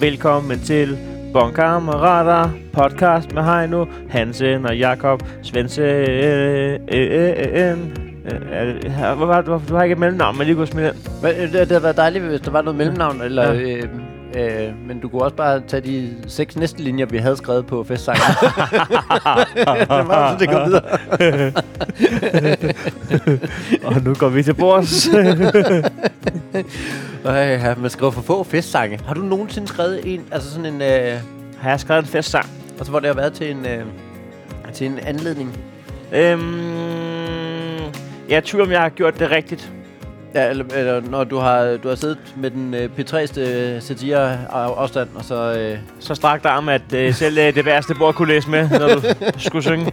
Velkommen til Bonkammerater podcast med Heino, Hansen og Jakob Svendsen. Øh, øh, øh, øh. Øh, Hvor var du? Har ikke et mellemnavn, men lige kunne smide. Men, øh, det, det havde været dejligt, hvis der var noget mellemnavn, eller, ja. øh, øh, men du kunne også bare tage de seks næste linjer, vi havde skrevet på festsangen. det var så, det går videre. Og nu går vi til bords. Øh, ja, man skriver for få festsange. Har du nogensinde skrevet en, altså sådan en, øh, har jeg skrevet en festsang? altså hvor det har været til en, øh, til en anledning? Øhm, jeg er i tvivl, om jeg har gjort det rigtigt. Ja, eller, eller når du har, du har siddet med den øh, P3'ste satire afstand, og så... Øh, Så strakt arm, at øh, selv øh, det værste bord kunne læse med, når du skulle synge.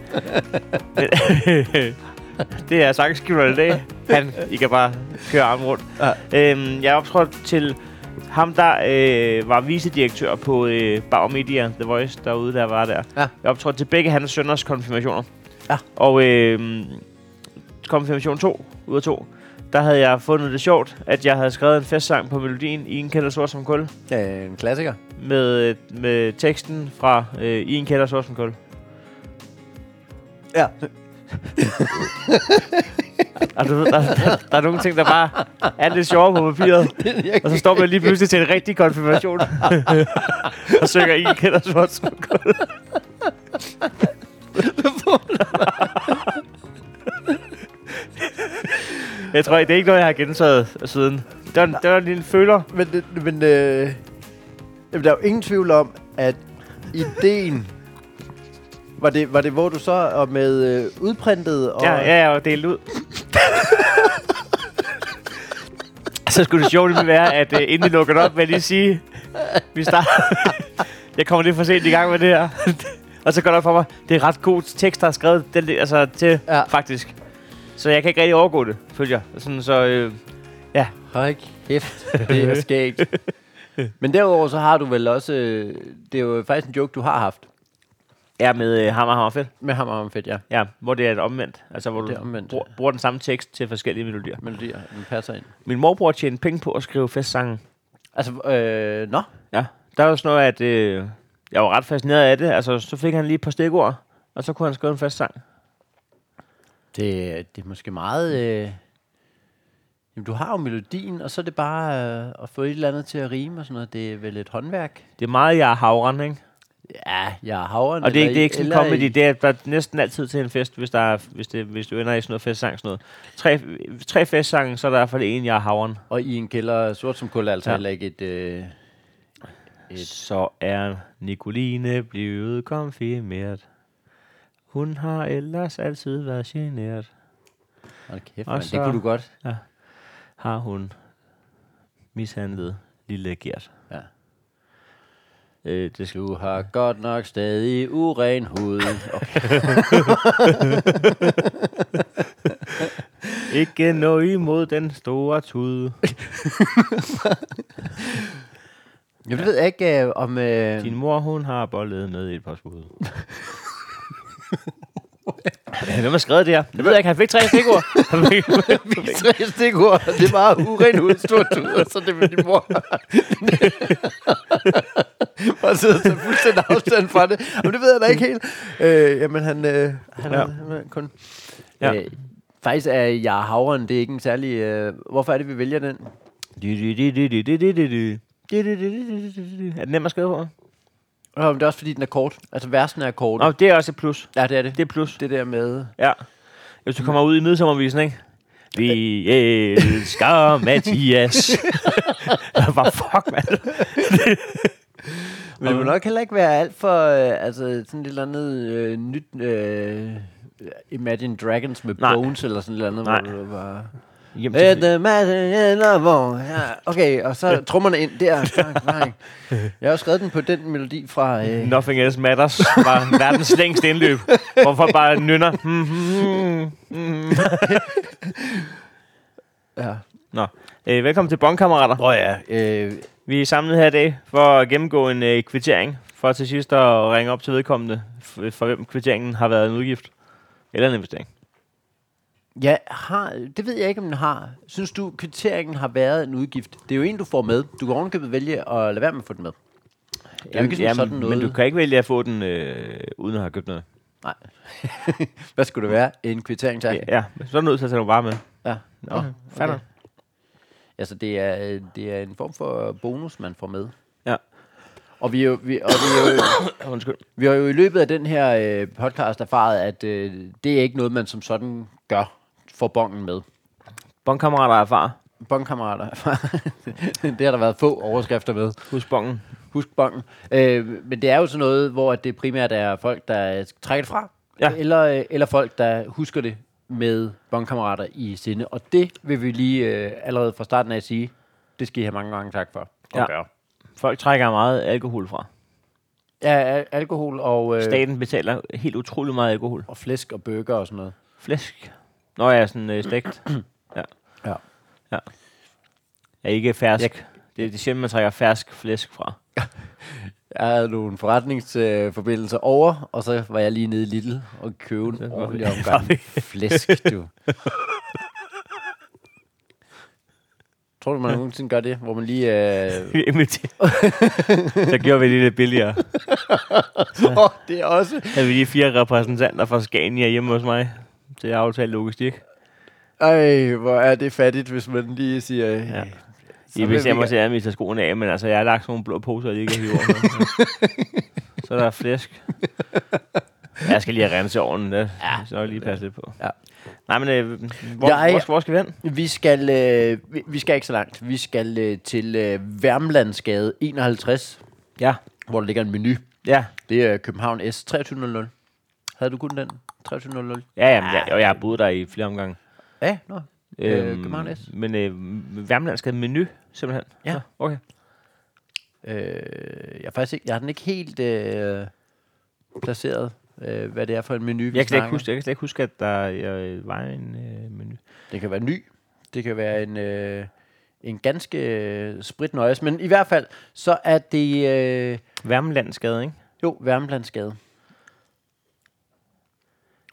Det er sangskriveren i dag. Han, I kan bare køre armen rundt. Ja. Øhm, jeg optrådte til ham, der øh, var vicedirektør på øh, Bauer Media, The Voice, derude, der var der. Ja. Jeg optrådte til begge hans sønners konfirmationer. Ja. Og øh, konfirmation 2 ud af 2, der havde jeg fundet det sjovt, at jeg havde skrevet en festsang på melodien i en kælder sort som kul ja, en klassiker. med, med teksten fra øh, I en kælder sort som kul. Ja. Og du ved, der, der, der er nogle ting, der bare er lidt sjove på papiret. Og så står man lige pludselig til en rigtig konfirmation. og synger I en kælder sort som kul. Jeg tror, det er ikke noget, jeg har gentaget siden. Det var, det var en føler. Men, det- men øh, jamen, der er jo ingen tvivl om, at ideen... Var det, var det, hvor du så og med øh, udprintet og... Ja, ja, og delt ud. så skulle det sjovt lige være, at uh, inden vi lukker det op, vil jeg lige sige, vi starter. jeg kommer lidt for sent i gang med det her. og så går det op for mig, det er ret god tekst, der er skrevet den, altså, til, Ja. ja. faktisk. Så jeg kan ikke rigtig overgå det, følger jeg. Sådan, så øh, Hold kæft, det er skægt. Men derudover så har du vel også... Øh, det er jo faktisk en joke, du har haft er med øh, Hammer Hammer Fedt. med ham og fedt, ja. Ja, hvor det er et omvendt. Altså, hvor Det du er omvendt. bruger, bruger den samme tekst til forskellige melodier. Melodier, den passer ind. Min morbror tjente penge på at skrive festsange. Altså, øh, nå. Ja, der var sådan noget, at øh, jeg var ret fascineret af det. Altså, så fik han lige et par stikord, og så kunne han skrive en fast sang. Det, det er måske meget... Øh, jamen, du har jo melodien, og så er det bare øh, at få et eller andet til at rime og sådan noget. Det er vel et håndværk. Det er meget, jeg er havren, ikke? Ja, jeg har havren. Og det er, ikke, eller det er ikke sådan eller comedy, i- det er, der er næsten altid til en fest, hvis, der er, hvis, det, hvis du ender i sådan noget festsang. Sådan noget. Tre, tre festsange, så er der i hvert fald en, jeg er havren. Og i en kælder sort som kul er altså ja. heller ikke et... Øh, Et- Så er Nicoline blevet konfirmeret. Hun har ellers altid været generet. hold kæft, Og man, det så- kunne du godt. Har hun mishandlet lille Gert. Ja. Øh, det skal Du har godt nok stadig uren hud. Okay. Ikke noget imod den store tude. Jeg ved ikke, øh, om... Øh, Din mor, hun har bollet med i et par skud. Hvem har skrevet det her? Det ved jeg ikke. Han fik tre stikord. Han fik- tre stikord, det var uren hud, og så det med din mor. Og og tage fuldstændig afstand fra det. Men det ved jeg da ikke helt. Øh, jamen, han, øh, han, Ja. ja. han er kun... Ja. Ja. Øh, faktisk er jeg havren, det er ikke en særlig... Øh, hvorfor er det, vi vælger den? Er den nem at skrive på? Øh, det er også fordi, den er kort. Altså, versen er kort. Nå, det er også et plus. Ja, det er det. Det er plus. Det der med... Ja. Hvis du kommer ud i midsommervisen, ikke? Vi elsker Mathias. Hvad fuck, mand? Men det må nok heller ikke være alt for, øh, altså sådan et eller andet øh, nyt, øh, Imagine Dragons med Nej. Bones eller sådan et eller andet, Nej. hvor det var... Hjem Let til, the Imagine hvor, ja, okay, og så trommerne ind der. Jeg har jo skrevet den på den melodi fra... Øh, Nothing Else Matters var verdens længste indløb, hvor folk bare nynner. Hmm, hmm, hmm. ja. Nå, øh, velkommen til Bonkammerater. Åh oh, ja, øh, Vi er samlet her i dag for at gennemgå en øh, kvittering, for til sidst at ringe op til vedkommende, for hvem kvitteringen har været en udgift eller en investering. Ja, har, det ved jeg ikke, om den har. Synes du, kvitteringen har været en udgift? Det er jo en, du får med. Du kan ovenkøbet vælge at lade være med at få den med. Er jo ikke sådan, sådan noget. Men du kan ikke vælge at få den, øh, uden at have købt noget. Nej. Hvad skulle det være? En kvittering, tak? Ja, ja. så er du nødt til at tage nogle varer med. Ja. Okay, fair nok. Altså, det er, det er en form for bonus, man får med. Ja. Og vi, er jo, vi, og vi, jo, Undskyld. vi har jo i løbet af den her øh, podcast erfaret, at øh, det er ikke noget, man som sådan gør for bongen med. Bongkammerater er far. Bongkammerater. det har der været få overskrifter med. Husk bongen. Husk bongen. Øh, men det er jo sådan noget, hvor det primært er folk, der trækker det fra. Ja. Eller, øh, eller folk, der husker det med bongkammerater i sinde. Og det vil vi lige øh, allerede fra starten af sige, det skal I have mange gange tak for. Ja. gøre. Folk trækker meget alkohol fra. Ja, al- alkohol og, øh, Staten betaler helt utrolig meget alkohol. og flæsk og bøger og sådan noget. Flæsk. Nå ja, sådan øh, stegt. ja. Ja. Ja. Ja, ikke fersk. Det, det er sjældent, man trækker fersk flæsk fra. Jeg havde nogle forretningsforbindelser over, og så var jeg lige nede i Lidl og købe en ordentlig omgang flæsk, du. Tror du, man nogensinde gør det, hvor man lige... Øh... Så gjorde vi det lidt billigere. oh, det er også... Havde vi lige fire repræsentanter fra Scania hjemme hos mig til at aftale logistik. Ej, hvor er det fattigt, hvis man lige siger... Ja. Ja. I bestemmer sig, at vi tager skoene af, men altså, jeg har lagt sådan nogle blå poser, jeg ikke kan hive over. Så er der flæsk. Jeg skal lige have renset ovnen, det. Ja. Så jeg lige passe lidt på. Ja. Nej, men øh, hvor, Jeg- hvor, skal, hvor skal vi hen? Vi skal, øh, vi, vi skal ikke så langt. Vi skal øh, til øh, Værmlandsgade 51, Ja. hvor der ligger en menu. Ja. Det er København S 2300. Havde du kun den? 2300? Ja, ja, jeg, og jeg har boet der i flere omgange. Ja, nå. Øh, København S. Men øh, Værmland skal have menu, simpelthen. Ja. Så, okay. Øh, jeg, er faktisk ikke, jeg har den ikke helt øh, placeret, øh, hvad det er for en menu, vi Jeg kan, ikke huske, jeg kan slet ikke huske, at der øh, var en øh, menu. Det kan være ny. Det kan være en, øh, en ganske øh, spritnøjes. Men i hvert fald, så er det øh, Værmlandsgade, ikke? jo Værmlandsgade.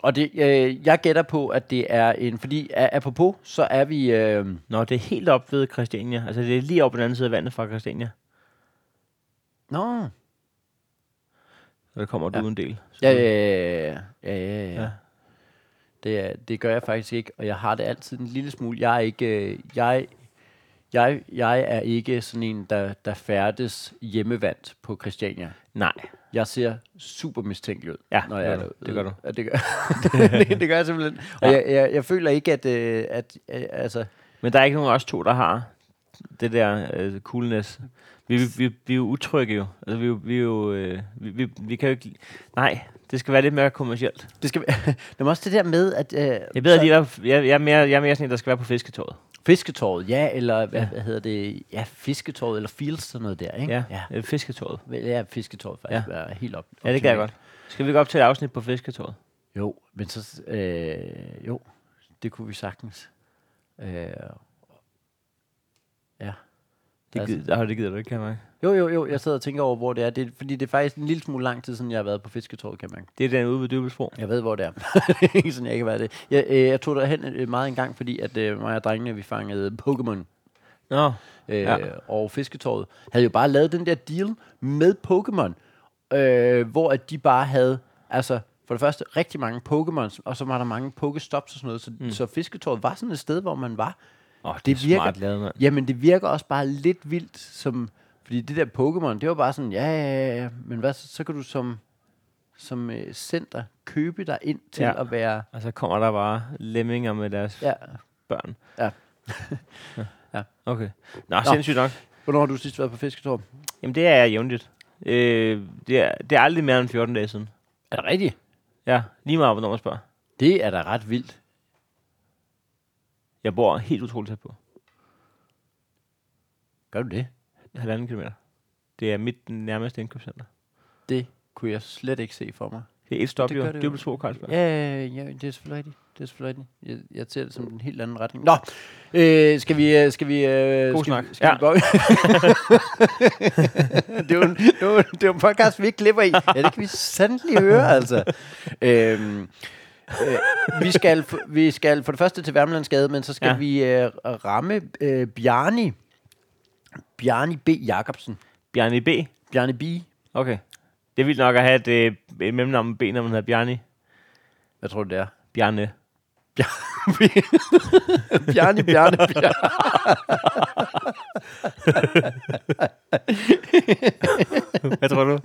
Og det, øh, jeg gætter på, at det er en... Fordi a- apropos, så er vi... Øh, Nå, det er helt op ved Christiania. Altså, det er lige op på den anden side af vandet fra Christiania. nå, Og der kommer du Ja. en del. Så ja, du- ja, ja, ja, ja, ja, Ja. ja. Det, det gør jeg faktisk ikke, og jeg har det altid en lille smule. Jeg er ikke... øh, Jeg, jeg, jeg er ikke sådan en, der, der færdes hjemmevandt på Christiania. Nej. Jeg ser super mistænkelig ud, Ja, når jeg er derude. Det gør du. Ja, det, gør, det, det gør jeg simpelthen. Og Ja. jeg, jeg, jeg føler ikke, at, øh, at øh, altså, Men der er ikke nogen af os to, der har det der øh, coolness. Vi, vi, vi, vi er jo utrygge jo. Altså, vi, vi, jo, øh, vi, vi, vi kan jo ikke... Nej, det skal være lidt mere kommercielt. det skal være, er også det der med, at... Øh, Jeg ved, at de er, jeg, jeg, er mere, jeg er mere sådan en, der skal være på fisketåret. Fisketåret, ja, eller hvad, Ja. hvad hedder det? Ja, fisketåret, eller fields, sådan noget der, ikke? Ja, ja. ja. fisketåret. Ja, fisketåret faktisk Ja. er helt op. Ja, det kan jeg godt. Skal vi gå op til et afsnit på fisketåret? Jo, men så... Øh, jo, det kunne vi sagtens. Øh, ja. Det, Altså- gider, altså. det gider du ikke, kan jeg mærke. Jo, jo, jo, jeg sidder og tænker over, hvor det er. Det, er- fordi det er faktisk en lille smule lang tid siden, jeg har været på fisketåret, kan man. Det er den ude ved Dybelsbro. Jeg ved, hvor det er. Ikke sådan, jeg kan være det. Jeg, øh, jeg tog derhen øh, meget en gang, fordi at øh, mig og drengene, vi fangede Pokémon. Nå, Øh, Ja. Og fisketåret havde jo bare lavet den der deal med Pokémon, øh, hvor at de bare havde, altså for det første, rigtig mange Pokémons, og så var der mange Pokestops og sådan noget, så, mm. så fisketåret var sådan et sted, hvor man var. Oh, det, Det er virker- smart lavet, mand. Jamen, det virker også bare lidt vildt, som, fordi det der Pokémon, det var bare sådan, ja, ja, ja, ja, men hvad, så, så kan du som, som øh, center købe dig ind til Ja. at være, Og så kommer der bare lemminger med deres ja. børn. Ja. ja. Okay. Nå, Nå, sindssygt nok. Hvornår har du sidst været på fisketår? Jamen, det er jeg jævnligt. Øh, det, er, det er aldrig mere end 14 dage siden. Er det rigtigt? Ja, lige meget, hvornår man spørger. Det er da ret vildt. Jeg bor helt utroligt tæt på. Gør du det? Halvanden kilometer. Det er mit nærmeste indkøbscenter. Det kunne jeg slet ikke se for mig. Det er et stop, Det jo. det jo. Dybelsbro, Carlsberg. Ja, ja, det er selvfølgelig rigtigt. Det er selvfølgelig rigtigt. Jeg, jeg ser det som en helt anden retning. Nå, øh, skal vi... øh, Skal vi øh, God skal, snak. vi- Skal Ja. vi gå? det, er jo en, det, er jo, det er jo en podcast, vi ikke klipper i. Ja, det kan vi sandelig høre, altså. Øhm, øh, vi, skal, vi skal for det første til Værmlandsgade, men så skal Ja. vi øh, ramme øh, Bjarni. Bjarni B. Jacobsen. Bjarne B. Bjarni B. Okay. Det er vildt nok at have et, øh, et mellemnavn B, når man hedder Bjarni. Hvad tror du, det er? Bjarne. Bjarne, Bjarne, Bjarne. Hvad tror du?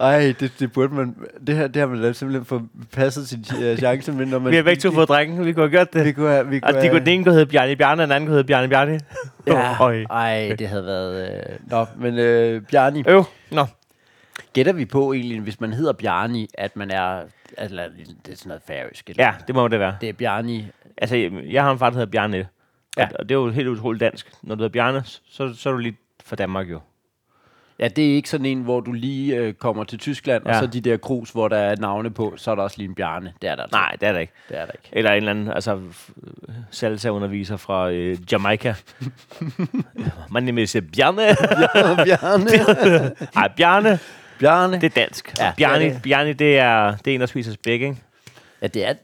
Ej, det, det burde man... Det her, det har man da simpelthen fået passet sin uh, chance med, når man... Vi har begge to fået drengen. Vi kunne have gjort det. Vi kunne have... Vi kunne Og de kunne, den ene kunne hedde Bjarne Bjarne, og den anden kunne hedde Bjarne Bjarne. Ja, Øj. ej, det havde været... Øh... Nå, men øh, Bjarni, Øv. Nå. gætter vi på egentlig, hvis man hedder Bjarni, at man er... Altså, det er sådan noget færøsk. Eller? Ja, det må det være. Det er Bjarni. Altså, jeg har en far, der hedder Bjarne. Ja. Ja. Og det er jo helt utroligt dansk. Når du hedder Bjarne, så, så er du lige fra Danmark jo. Ja, det er ikke sådan en, hvor du lige øh, kommer til Tyskland, ja. og så de der krus, hvor der er navne på, så er der også lige en Bjarne. Det er der altså. Nej, det er der ikke. Det er der ikke. Eller en eller anden altså, salsa-underviser fra øh, Jamaica. Man name is Bjarne. Bjarne. Nej, Bjarne, Bjarne. det er dansk. Ja, Ja, Bjarne, det er det det. Bjarne, det er, det er en, der spiser spæk, ikke? Ja, det er...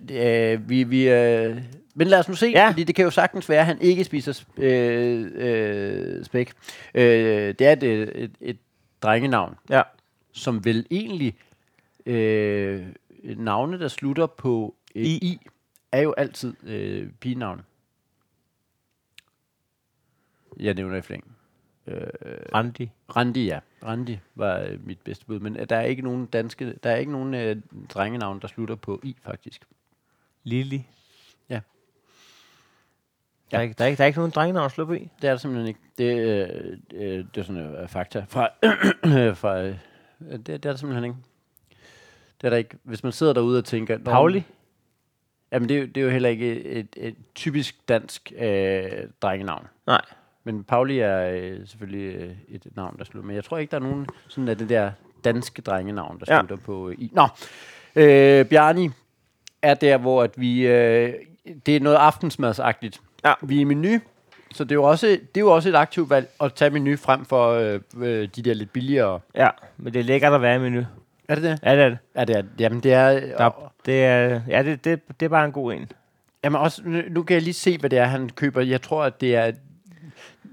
Øh, vi, vi, øh, men lad os nu se, ja. Fordi det kan jo sagtens være, at han ikke spiser sp- øh, øh, spæk. Øh, det er et, et, et drengenavn, Ja. som vel egentlig... Øh, navne, der slutter på øh, I. I. Er jo altid øh, pigenavne. Jeg nævner i flæng. Randi. Randi, ja. Randi var øh, mit bedste bud, men øh, der er ikke nogen danske, der er ikke nogen øh, drengenavn, der slutter på I, faktisk. Lili. Der er, ikke, der, er ikke, der er ikke nogen drengenavn at slå på i. Det er der simpelthen ikke. Det, øh, øh, det er sådan øh, fakta fra, fra øh, det, det er der simpelthen ikke. Det er der ikke. Hvis man sidder derude og tænker... "Nå, Pauli. Jamen, det er, jo, det er jo heller ikke et, et, et typisk dansk øh, drengenavn. Nej. Men Pauli er øh, selvfølgelig øh, et navn, der slutter. Men jeg tror ikke, der er nogen sådan af det der danske drengenavn, der Ja. slutter på øh, i. Nå, øh, Bjarni er der, hvor at vi... Øh, det er noget aftensmadsagtigt. Ja. Vi er i menu, så det er jo også, det er jo også et aktivt valg at tage menu frem for øh, øh, de der lidt billigere. Ja, men det er lækkert at være i menu. Er det det? Ja, det er det. Ja, det er, jamen det er... Der, det er, ja, det, det, det er bare en god en. Jamen også, nu- kan jeg lige se, hvad det er, han køber. Jeg tror, at det er...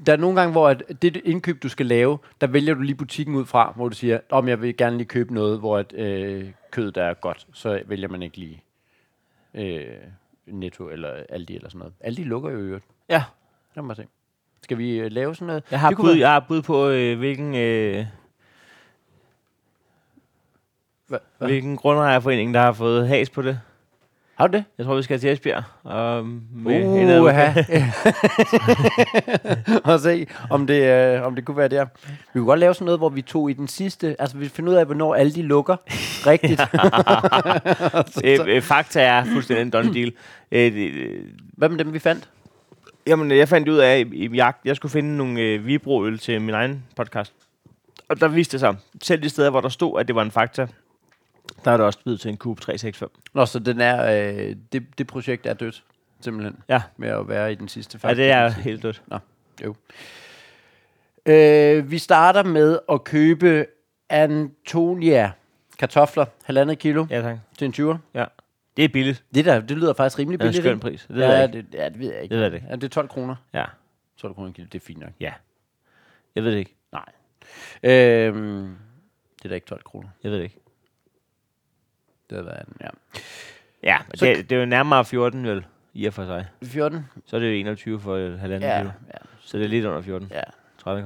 Der er nogle gange, hvor at det indkøb, du skal lave, der vælger du lige butikken ud fra, hvor du siger, om jeg vil gerne lige købe noget, hvor at, øh, kødet er godt. Så vælger man ikke lige øh, Netto eller Aldi eller sådan noget. Aldi lukker jo i øvrigt. Ja. Lad mig se. Skal vi øh, lave sådan noget? Jeg har, Det kunne bud, være- jeg har bud på, øh, hvilken, øh, Hva, hva? hvilken grundejerforening, der har fået has på det. Har du det? Jeg tror, vi skal til Esbjerg. Og med Uh, en og se, om det, øh, om det kunne være der. Vi kunne godt lave sådan noget, hvor vi tog i den sidste... Altså, vi finder ud af, hvornår alle de lukker rigtigt. øh, øh, fakta er fuldstændig en done deal. Øh, det- øh, Hvad med dem, vi fandt? Jamen, jeg fandt ud af i, i jagt, jeg skulle finde nogle øh, vibroøl til min egen podcast. Og der viste det sig, selv de steder, hvor der stod, at det var en fakta, der er det også blevet til en Cube 365. Nå, så den er, øh, det, det projekt er dødt, simpelthen, Ja, med at være i den sidste ja det er helt dødt. Jo. Øh, vi starter med at købe Antonia kartofler, halvandet kilo Ja, tak. til en 20'er. Ja. Det er billigt. Det, der, det lyder faktisk rimelig Det er en billigt. skøn ikke? pris. Det ved jeg ja, ikke. det, ja, det ved jeg ikke. Det ved jeg ikke. Ja, det er 12 kroner. Ja, 12 kroner kilo, det er fint nok. ja. Jeg ved det ikke. Nej. Øhm, det er da ikke 12 kroner. Jeg ved det ikke. Det har været, en- ja. Ja, Så- det, det er jo nærmere 14 vel, i og for sig. 14? Så er det jo 21 for et halvandet Ja, kilo. ja, Så det er lidt under 14. ja. 13,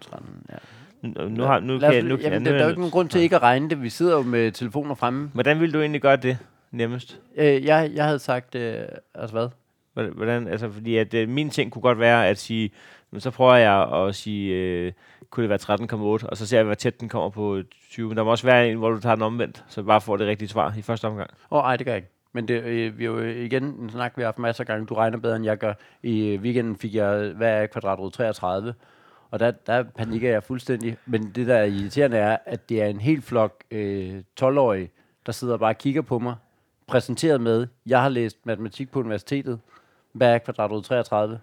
13, ja. nu, nu, har, nu os, kan jeg... Nu, kan jamen, jeg- der, nu der er jo ikke nogen grund til ikke at regne det. Vi sidder jo med telefoner fremme. Hvordan vil du egentlig gøre det nemmest? Øh, jeg, jeg havde sagt, øh, altså hvad? Hvordan- Hvordan, altså, fordi at, øh, min ting kunne godt være at sige, men så prøver jeg at sige, øh, kunne det være 13,8, og så ser jeg, hvor tæt den kommer på 20. Men der må også være en, hvor du tager den omvendt, så bare får det rigtige svar i første omgang. Åh, oh, ej, det gør jeg ikke. Men det, øh, vi er jo øh, igen en snak, vi har haft masser af gange. Du regner bedre, end jeg gør. I øh, weekenden fik jeg, hvad er kvadratrod? 33. Og der, der panikker jeg fuldstændig. Men det, der er irriterende, er, at det er en helt flok øh, 12-årige, der sidder og bare og kigger på mig. Præsenteret med, jeg har læst matematik på universitetet. Hvad er kvadratrod 33?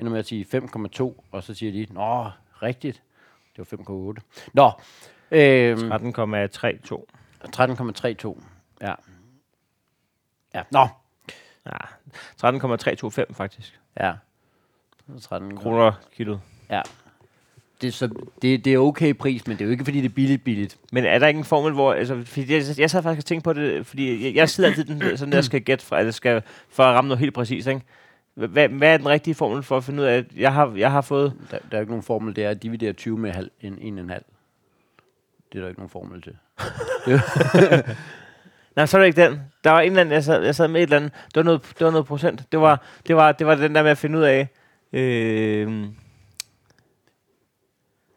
Ender med at sige 5,2, og så siger de, nå, rigtigt. Det var 5,8. Nå, øhm, 13,32. 13,32. Ja. Ja, nå. Ja, 13,325 faktisk. Ja. 13 Kroner kilo. Ja. det, så, det, det er okay pris, men det er jo ikke, fordi det er billigt billigt. Men er der ikke en formel, hvor... Altså, fordi jeg, jeg sad faktisk og tænkte på det, fordi jeg, jeg sidder altid den, sådan der, skal gætte fra, eller skal, for at ramme noget helt præcis, ikke? Hvad, hvad er den rigtige formel for at finde ud af, at jeg har, jeg har fået... Der, der er ikke nogen formel, det er at dividere 20 med halv, en, en, en halv. Det er der ikke nogen formel til. Nej, så er det ikke den. Der var en eller anden, jeg sad, jeg sad med et eller andet. Det var noget, det var noget procent. Det var, det, var, det var den der med at finde ud af... Øh,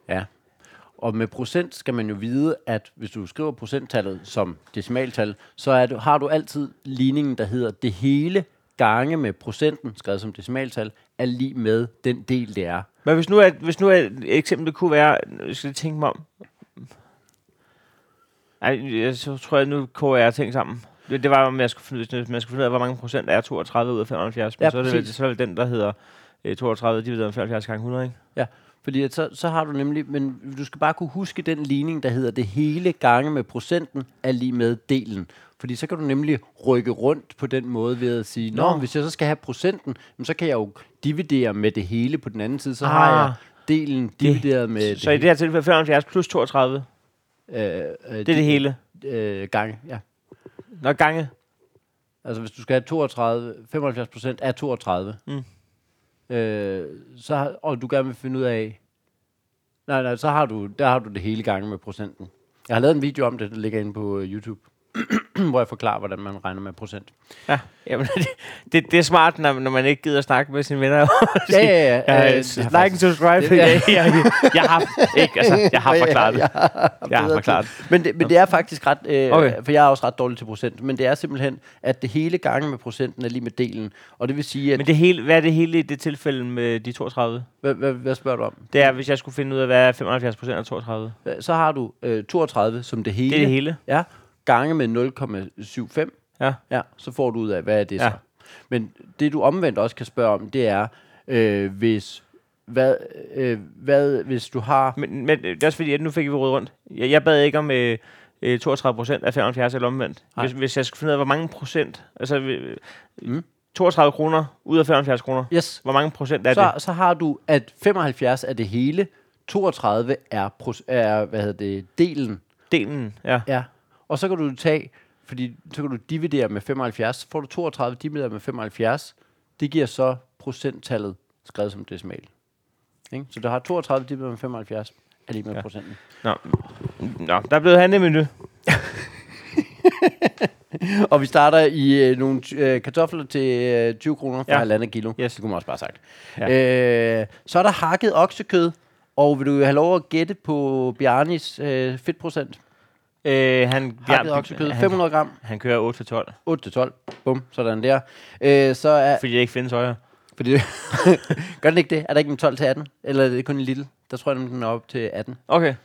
Ja. Og med procent skal man jo vide, at hvis du skriver procenttallet som decimaltal, så er du, har du altid ligningen, der hedder det hele gange med procenten, skrevet som decimaltal, er lige med den del, det er. men hvis nu, er, hvis nu er et eksempel kunne være... Jeg skal tænke mig om. Ej, jeg, så tror jeg, nu koger jeg ting sammen. Det, det var, om jeg skulle, finde, man skulle finde ud af, hvor mange procent er 32 ud af 75. Men Ja, så, er det, så er det den, der hedder øh, 32 divideret med 75 gange 100, ikke? Ja, fordi at så, så har du nemlig, men du skal bare kunne huske den ligning, der hedder det hele gange med procenten er lige med delen. Fordi så kan du nemlig rykke rundt på den måde ved at sige, Nå, Nå. Hvis jeg så skal have procenten, så kan jeg jo dividere med det hele på den anden side. Så har jeg Ah. delen divideret med Så i det her tilfælde 75 plus 32, øh, øh, det er det hele. Øh, gange, ja. Nå, gange. Altså hvis du skal have 32, 75 procent af 32, Mm. øh, så, og du gerne vil finde ud af, nej, nej, så har du, der har du det hele gange med procenten. Jeg har lavet en video om det, der ligger inde på øh, YouTube, hvor jeg forklarer, hvordan man regner med procent. Ja, jamen, det, det, det er smart, når, når man ikke gider at snakke med sine venner. Ja, ja, ja. ja øh, like and subscribe. det- Ja. Jeg, jeg, jeg, har, ikke, altså, jeg har forklaret det. Jeg, har, Jeg har forklaret Men det, men det er faktisk ret, øh, Okay. okay. for jeg er også ret dårlig til procent, men det er simpelthen, at det hele gange med procenten er lige med delen. Og det vil sige, at... Men det hele, hvad er det hele i det tilfælde med de 32? hvad, hvad, hvad spørger du om? Det er, hvis jeg skulle finde ud af, hvad er 75 procent af 32? Så har du øh, 32 som det hele. Det er det hele. Ja, gange med 0,75. Ja. Ja, så får du ud af, hvad er det Ja. så? Men det du omvendt også kan spørge om, det er, øh, hvis, hvad, øh, hvad, hvis du har... Men, men det er også fordi, at nu fik vi ryddet rundt. Jeg, jeg bad ikke om øh, øh, 32 procent af 75 eller omvendt. Nej. Hvis, hvis jeg skulle finde ud af, hvor mange procent, altså øh, Mm. 32 kroner ud af 75 kroner, Yes, hvor mange procent er så, det? så har du, at 75 er det hele, 32 er, er hvad hedder det, delen. Delen, ja. Ja. Og så kan du tage, fordi så kan du dividere med 75, så får du 32 divideret med 75. Det giver så procenttallet skrevet som decimal. Ikke? Så du har 32 divideret med 75, er lige med Ja. procenten. Nå. Nå, der er blevet handlet menu. Og vi starter i øh, nogle øh, kartofler til øh, 20 kroner for Ja. halvandet kilo. Yes. Det kunne man også bare sagt. Ja. Øh, så er der hakket oksekød. Og vil du have lov at gætte på Bjarnis øh, fedtprocent? Øh, han, Hakket oksekød, han, 500 gram, han kører 8 til 12, 8-12. Bum, sådan der. Øh, så er, fordi det ikke findes højere. Fordi, gør den ikke det? Er der ikke en 12 til 18? Eller er det kun en lille? Der tror jeg, den er op til 18. Okay.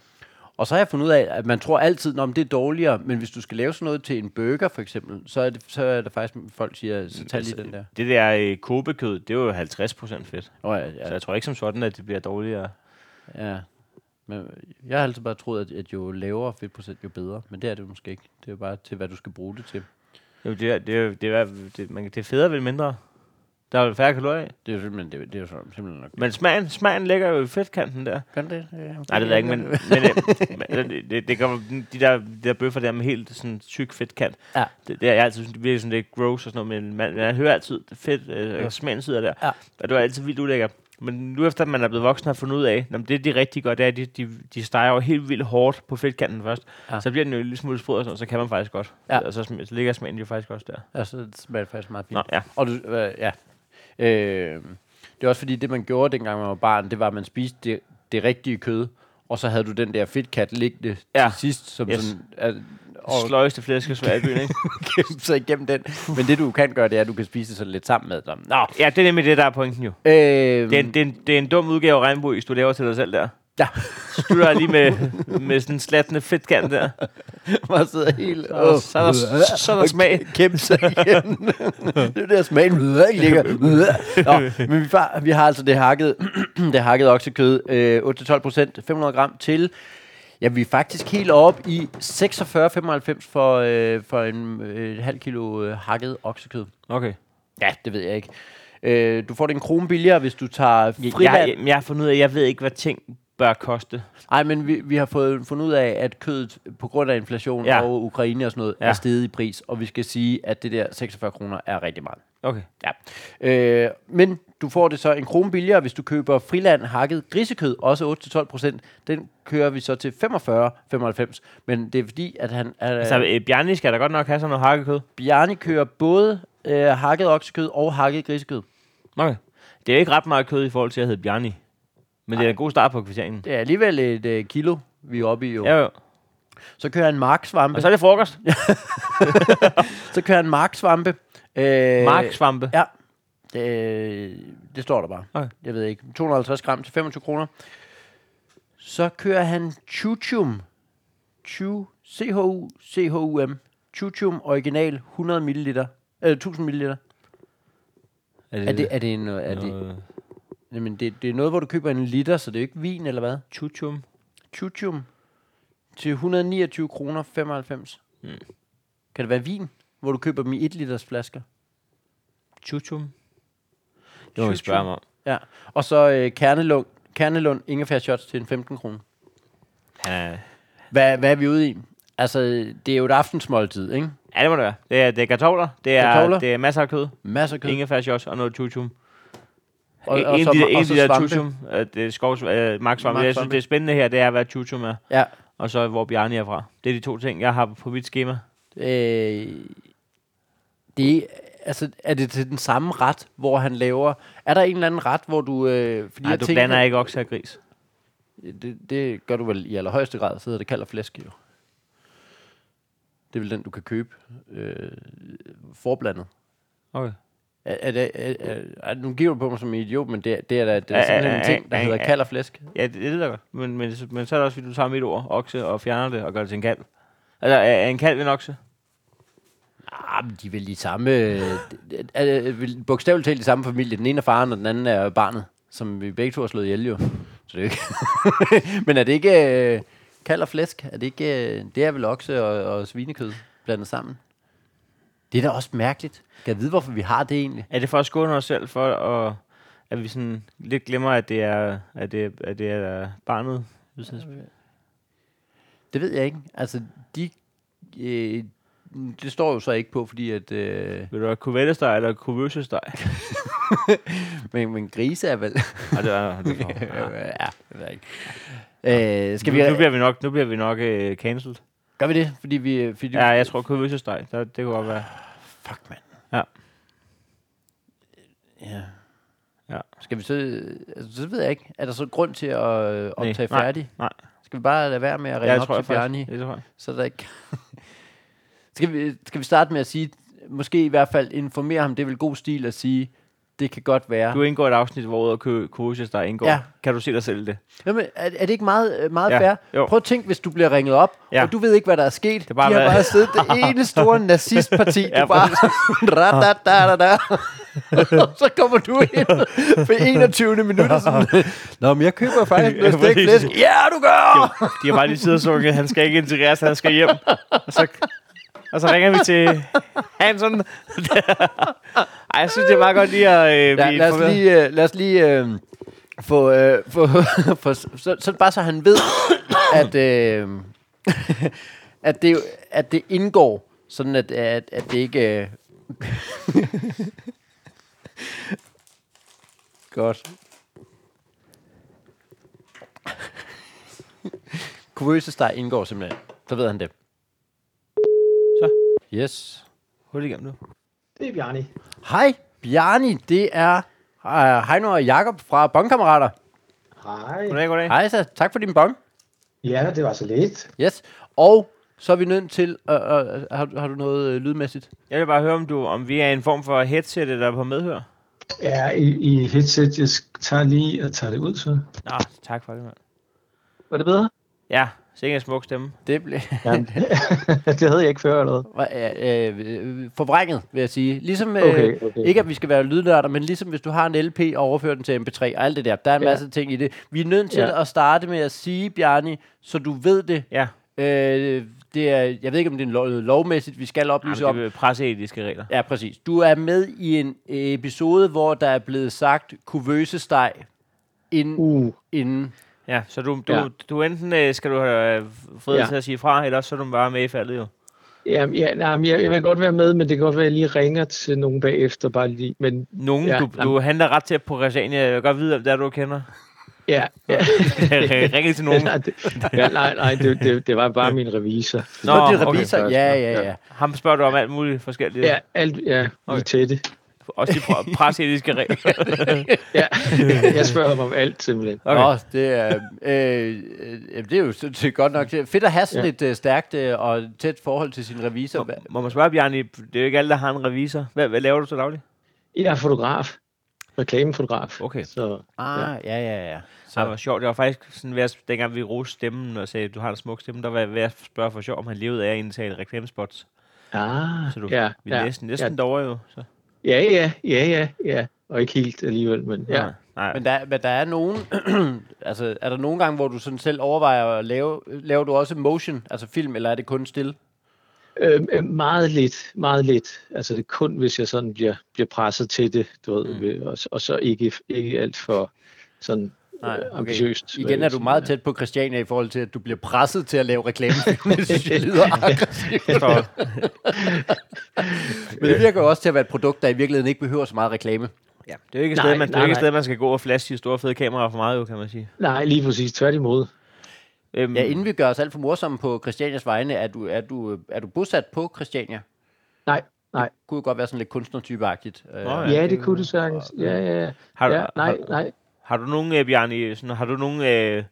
Og så har jeg fundet ud af, at man tror altid, at det er dårligere, men hvis du skal lave sådan noget til en burger for eksempel, så er det, så er det faktisk, folk siger, så tag lige den der. Det der øh, kobekød, det er jo 50 procent fedt. Oh, ja, Så ja, jeg tror ikke som sådan, at det bliver dårligere. ja. Men jeg har altid bare troet, at, at jo lavere fedtprocent, jo bedre. Men det er det måske ikke. Det er bare til, hvad du skal bruge det til. Jo, det er, det er, det er, det, man, det er federe vel mindre. Der er jo færre kalorier i. Det er jo simpelthen, det, er- det er jo simpelthen nok. Men smagen, smagen ligger jo i fedtkanten der. Gør det? Ja, Nej, det jeg ikke, men, men øh, men det, det, det gør, de der, de der bøffer der med helt sådan tyk fedtkant, Ja. det, det er jeg altid synes, det virker sådan lidt gross og sådan noget, men man, man hører altid fedt, øh, Ja. smagen sidder der. Ja. Og det var altid vildt ulækkert. Men nu efter man er blevet voksen har fundet ud af, at det de rigtig godt, det er, at de, de, de steger jo helt vildt hårdt på fedtkanten først. Ja. Så bliver den jo en lille smule sprød og sådan så kan man faktisk godt. Ja. Og så, så ligger smagen jo faktisk også der. Ja, så smager det faktisk meget fint. Nå, ja. Og du, øh, ja. Øh, det er også fordi, det man gjorde, dengang man var barn, det var, at man spiste det, det rigtige kød, og så havde du den der fedtkat liggende Ja. til sidst, som yes. sådan, at, og Sløjeste flæskesvær i byen, ikke? sig igennem den. Men det du kan gøre, det er, at du kan spise det sådan lidt sammen med dem. Nå. Ja, det er nemlig det, der er pointen jo. Øh, Det er, en, det, er en, det er en dum udgave af regnbuis, du laver til dig selv der. Ja. Slutter lige med, med sådan en slattende fedtkant der. man sidder helt... Så der- så er der- så er der smag. Kæmpe sig igennem. det er der smagen ikke ligger. Nå, men vi, far, vi har altså det hakket, det hakket oksekød, øh, 8-12 procent, 500 gram til. Ja, vi er faktisk helt op i 46,95 for, øh, for en øh, halv kilo øh, hakket oksekød. Okay. Ja, det ved jeg ikke. Øh, du får det en krone billigere, hvis du tager Jeg, friland. jeg, jeg har fundet ud af, at jeg ved ikke, hvad ting bør koste. Nej, men vi, vi har fået fundet ud af, at kødet på grund af inflation Ja. og Ukraine og sådan noget, Ja. er steget i pris, og vi skal sige, at det der 46 kroner er rigtig meget. Okay. Ja. Øh, men du får det så en krone billigere, hvis du køber friland hakket grisekød, også 8-12 procent. Den kører vi så til 45,95. Men det er fordi, at han... At, Så øh, Bjarni skal da godt nok have sådan noget hakkekød. Bjarni kører både øh, hakket oksekød og hakket grisekød. Okay. Det er ikke ret meget kød i forhold til at hedde Bjarni. Men det er en god start på kvitteringen. Det er alligevel et øh, kilo, vi er oppe i jo. Ja, jo. Så kører han marksvampe. Og så er det frokost. Så kører han marksvampe. Øh, Marksvampe. Ja. Det, det står der bare. Okay. Jeg ved ikke. 250 gram til 25 kroner. Så kører han Chuchum. Chu, C-H-U, C-H-U-M. Chuchum original 100 ml. Øh, 1000 ml. Er det, er det en... Er det, jamen det, det er noget, hvor du køber en liter, så det er jo ikke vin, eller hvad? chuchum? Chuchum til 129 kroner 95. Mm. Kan det være vin, hvor du køber dem i 1 liters flasker? Chuchum? Det må vi spørge mig om. Ja. Og så øh, Kernelund, Kernelund ingefær shots til en 15 kroner. Han er... Hvad, hvad er vi ude i? Altså, det er jo et aftensmåltid, ikke? Ja, det må det være. Det er, det er kartofler. Det er, Kartofler. det er masser af kød. Masser af kød. Ingefær shots og noget chuchum. Og, en og, så, af de, og en så de der svampe. chuchum, øh, det er skovs, øh, marksvampe. Jeg synes, det er spændende her, det er, hvad chuchum er. Ja. Og så hvor Bjarni er fra. Det er de to ting, jeg har på mit schema. Øh, det altså, er det til den samme ret, hvor han laver... Er der en eller anden ret, hvor du... Øh, fordi Nej, du tænker- blander ikke okse og gris. Det, det gør du vel i allerhøjeste grad, så hedder det kald og flæsk jo. Det er vel den, du kan købe øh, forblandet. Okay. Er, er det, er, er, er, nu giver du på mig som en idiot, men det, det er, da- det er Er- simpelthen er- en ting, der er- hedder er- kald og flæsk. Ja, det, det jeg godt. Men, men, men så er det også, fordi du tager mit ord, okse, og fjerner det og gør det til en kalv. Altså, er, er en kalv en okse? Ah, men de er vel de samme... øh, er, er, vel bogstaveligt talt de samme familie. Den ene er faren, og den anden er barnet, som vi begge to har slået ihjel jo. Så det er ikke... men er det ikke øh, kald og flæsk? Er det ikke... Øh, det er vel okse og, og svinekød blandet sammen? Det er da også mærkeligt. Kan jeg vide, hvorfor vi har det egentlig? Er det for at skåne os selv for, at, at vi sådan lidt glemmer, at det er, at det, at det er barnet? Det ved jeg ikke. Altså, de... Øh, det står jo så ikke på, fordi at... Øh, Vil du have kuvettesteg eller kuvøsesteg? men, men grise er vel... Nej, det er, det er ja, det ved jeg ikke. Øh, skal nu, vi... nu bliver vi nok, nu bliver vi nok uh, cancelled. Gør vi det? Fordi vi... Fordi Ja, jeg tror kuvøsesteg. Der, det kunne godt være. Fuck, mand. Ja. Ja. Ja. Skal vi så... Altså, så ved jeg ikke. Er der så grund til at øh, optage nej, færdig? nej. Skal vi bare lade være med at Ja, ringe jeg op til. Bjarni? Det tror jeg. Så der ikke... skal, vi, skal vi starte med at sige... Måske i hvert fald informere ham. Det er vel god stil at sige... Det kan godt være. Du indgår et afsnit, hvor ordet ku- kuvøsesteg indgår. Ja. Kan du se dig selv det? Jamen, er, er det ikke meget, øh, meget Ja, fair? jo. Prøv at tænke, hvis du bliver ringet op, Ja. og du ved ikke, hvad der er sket. Det er bare De har været- bare siddet det ene store nazistparti. Ja, du bare... Radadadada. og så kommer du ind for 21. minutter. Sådan, Nå, men jeg køber faktisk noget stegt flæsk. Ja, du gør! De har bare lige siddet og sunget, han skal ikke integreres, han skal hjem. Og så, og så ringer vi til Hansen. Ej, jeg synes, det er meget godt lige at øh, Ja, lad os lige, øh, lad os lige øh, få, øh, få, få så, så bare så han ved, at, øh, at, det, at det indgår, sådan at, at, at det ikke... Øh, Godt. Kuvøsesteg indgår simpelthen. Så ved han det. Så. Yes. Hul igennem nu. Det er Bjarni. Hej, Bjarni. Det er uh, Heino og Jakob fra Bongkammerater. Hej. Goddag, goddag. Hej så, tak for din bong. Ja, det var så lidt. Yes. Og så er vi nødt til, uh, uh, har, har du noget uh, lydmæssigt? Jeg vil bare høre, om, du, om vi er en form for headset, der er på medhør. Ja, i, i headset. Jeg tager lige og tager det ud, så. Nå, tak for det, mand. Var det bedre? Ja, sikkert en smuk stemme. Det blev Ja. det havde jeg ikke før eller noget. uh, forvrænget, vil jeg sige. Ligesom, uh, Okay, okay. ikke at vi skal være lydnørder, men ligesom hvis du har en LP og overfører den til MP3 og alt det der. Der er en Ja. masse ting i det. Vi er nødt til Ja. at starte med at sige, Bjarni, så du ved det. Ja, Uh, det er, jeg ved ikke, om det er lov, lovmæssigt, vi skal oplyse Jamen, om. det er presseetiske regler. Ja, præcis. Du er med i en episode, hvor der er blevet sagt kuvøsesteg inden, Uh, inden Ja, så du, du, Ja. du enten øh, skal du have frihed Ja. til at sige fra, eller så er du bare med i faldet jo. Jamen, ja, nej, jeg, jeg vil godt være med, men det kan godt være, at jeg lige ringer til nogen bagefter, bare lige. Men Nogen, Ja, du, nej. du handler ret tæt på Christiania. Jeg vil godt vide, om det er, du kender. ja, ja. Ring til nogen. nej, det, ja, nej, nej det, det, det var bare min revisor. Nå, Nå, det er okay. revisor. Ja, ja, ja. Ham spørger du om alt muligt forskelligt. Ja, alt, ja, lige Okay. tætte. Også de pr- presetiske regler. Ja, jeg spørger ham om alt simpelthen. Okay. Okay. Nå, det er, øh, øh, det er jo sådan set godt nok. Fedt at have sådan Ja. et øh, stærkt øh, og tæt forhold til sin revisor. Hva- Må man spørge, Bjarni, det er jo ikke alle, der har en revisor. Hvad, hvad laver du så dagligt? Jeg er fotograf. Reklamefotograf. Okay. Så, Ah, ja, ja, ja. Så. Det var sjovt. Det var faktisk sådan, ved at, dengang vi roste stemmen og sagde, du har en smuk stemme, der var jeg ved at spørge for sjov, om han levede af at indtale reklamespots. ah, Så du, ja, vi er ja, næsten, næsten ja. derovre jo. Så. Ja, ja, ja, ja, ja. Og ikke helt alligevel, men ja. Nej, nej. Men der, men der er nogen, altså er der nogle gange, hvor du sådan selv overvejer at lave, laver du også motion, altså film, eller er det kun stille? Øh, meget lidt, meget lidt. Altså det er kun, hvis jeg sådan bliver, bliver presset til det, du ved, Mm. og, og så ikke, ikke alt for sådan Nej, øh, okay. ambitiøst. Igen er du meget tæt på Christiania i forhold til, at du bliver presset til at lave reklamefilm. Det synes jeg lyder aggressivt. Jeg står, Men det virker jo også til at være et produkt, der i virkeligheden ikke behøver så meget reklame. ja, det er jo ikke et sted, man, det nej, ikke et sted, man skal gå og flashe de store fede kameraer for meget, jo, kan man sige. Nej, lige præcis. Tværtimod. Øhm, Ja, inden vi gør os alt for morsomme på Christianias vegne, er du, er du, er du bosat på Christiania? Nej, nej. Kunne jo godt være sådan lidt kunstnertypeagtigt. Nå, Ja, det kunne du sagtens. Ja, ja, ja. har, du- ja nej, har, nej. Har du nogen, øh, Bjarni, sådan, har du nogen øh,